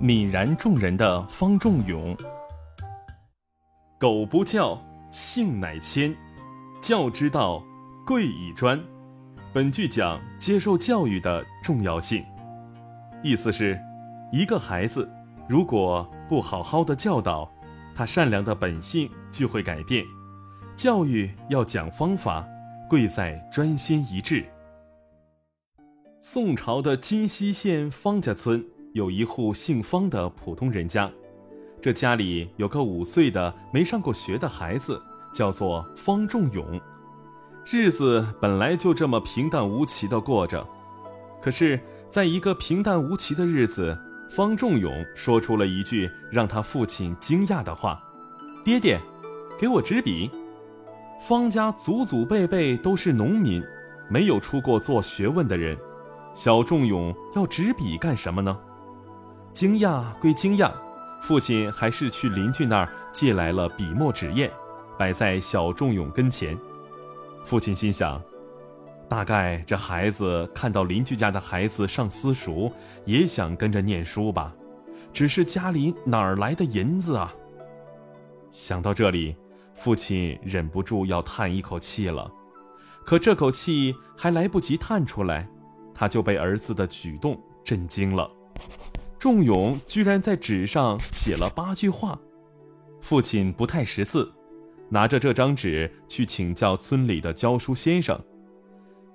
泯然众人的方仲永。苟不教，性乃迁；教之道，贵以专。本句讲接受教育的重要性，意思是，一个孩子如果不好好的教导，他善良的本性就会改变。教育要讲方法，贵在专心一致。宋朝的金溪县方家村有一户姓方的普通人家。这家里有个五岁的没上过学的孩子，叫做方仲永。日子本来就这么平淡无奇的过着，可是，在一个平淡无奇的日子，方仲永说出了一句让他父亲惊讶的话：“爹爹，给我支笔。”方家祖祖辈辈都是农民，没有出过做学问的人，小仲永要纸笔干什么呢？惊讶归惊讶。父亲还是去邻居那儿借来了笔墨纸砚，摆在小仲永跟前。父亲心想，大概这孩子看到邻居家的孩子上私塾，也想跟着念书吧。只是家里哪儿来的银子啊？想到这里，父亲忍不住要叹一口气了。可这口气还来不及叹出来，他就被儿子的举动震惊了。仲永居然在纸上写了八句话，父亲不太识字，拿着这张纸去请教村里的教书先生。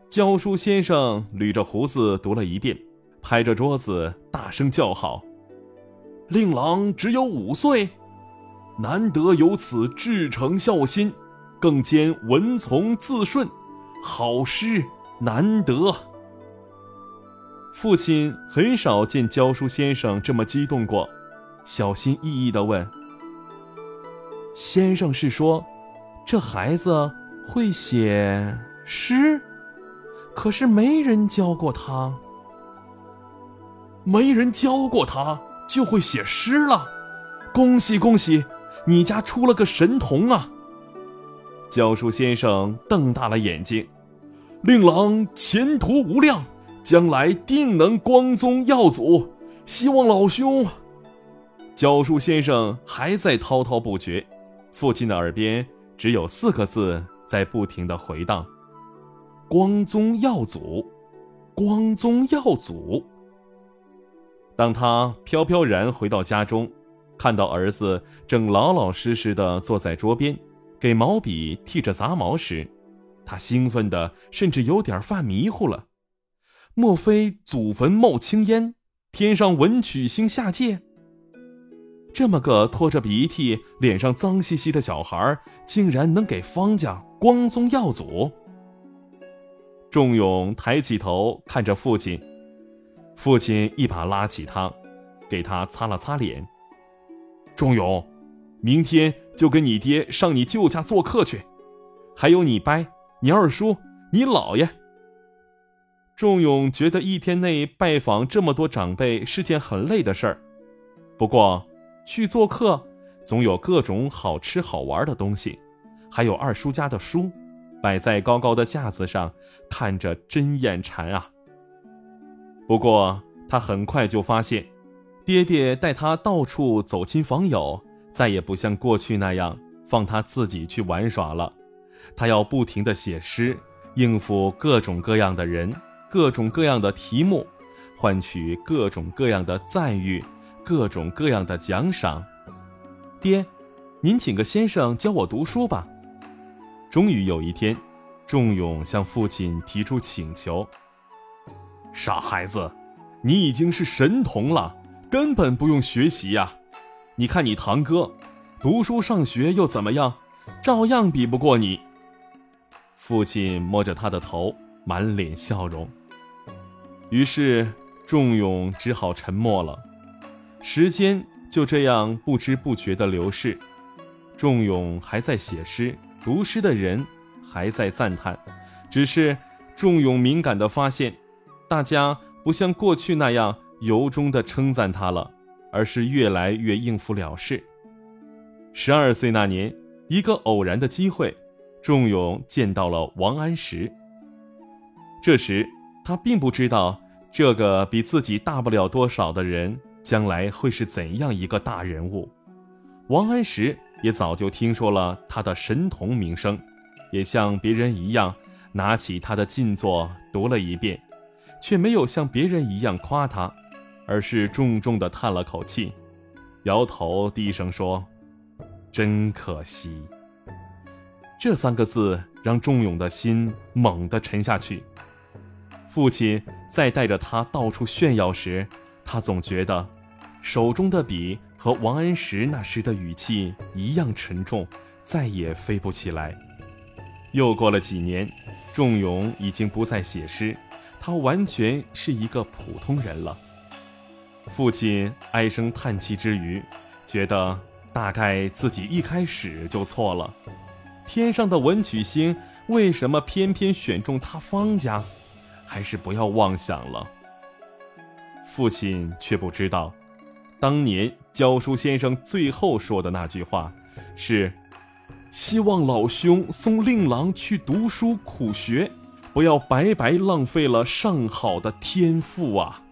教书先生捋着胡子读了一遍，拍着桌子大声叫好：“令郎只有五岁，难得有此至诚孝心，更兼文从字顺，好诗难得。”父亲很少见教书先生这么激动过，小心翼翼地问：“先生是说，这孩子会写诗？可是没人教过他。没人教过他就会写诗了？恭喜恭喜，你家出了个神童啊！”教书先生瞪大了眼睛：“令郎前途无量。”将来定能光宗耀祖，希望老兄。教书先生还在滔滔不绝，父亲的耳边只有四个字在不停的回荡：“光宗耀祖，光宗耀祖。”当他飘飘然回到家中，看到儿子正老老实实的坐在桌边，给毛笔剃着杂毛时，他兴奋的甚至有点犯迷糊了。莫非祖坟冒青烟，天上文曲星下界？这么个拖着鼻涕、脸上脏兮兮的小孩，竟然能给方家光宗耀祖？仲永抬起头看着父亲，父亲一把拉起他，给他擦了擦脸。仲永，明天就跟你爹上你舅家做客去，还有你伯、你二叔、你姥爷。仲永觉得一天内拜访这么多长辈是件很累的事儿，不过去做客，总有各种好吃好玩的东西，还有二叔家的书，摆在高高的架子上，看着真眼馋啊。不过他很快就发现，爹爹带他到处走亲访友，再也不像过去那样放他自己去玩耍了，他要不停的写诗，应付各种各样的人。各种各样的题目，换取各种各样的赞誉，各种各样的奖赏。爹，您请个先生教我读书吧。终于有一天，仲永向父亲提出请求：“傻孩子，你已经是神童了，根本不用学习呀！你看你堂哥，读书上学又怎么样，照样比不过你。”父亲摸着他的头，满脸笑容。于是，仲永只好沉默了。时间就这样不知不觉地流逝，仲永还在写诗，读诗的人还在赞叹。只是，仲永敏感地发现，大家不像过去那样由衷地称赞他了，而是越来越应付了事。十二岁那年，一个偶然的机会，仲永见到了王安石。这时，他并不知道，这个比自己大不了多少的人，将来会是怎样一个大人物。王安石也早就听说了他的神童名声，也像别人一样拿起他的进作读了一遍，却没有像别人一样夸他，而是重重地叹了口气，摇头低声说：“真可惜。”这三个字让仲永的心猛地沉下去。父亲在带着他到处炫耀时，他总觉得手中的笔和王安石那时的语气一样沉重，再也飞不起来。又过了几年，仲永已经不再写诗，他完全是一个普通人了。父亲唉声叹气之余，觉得大概自己一开始就错了。天上的文曲星为什么偏偏选中他方家？还是不要妄想了。父亲却不知道，当年教书先生最后说的那句话是：“希望老兄送令郎去读书苦学，不要白白浪费了上好的天赋啊。”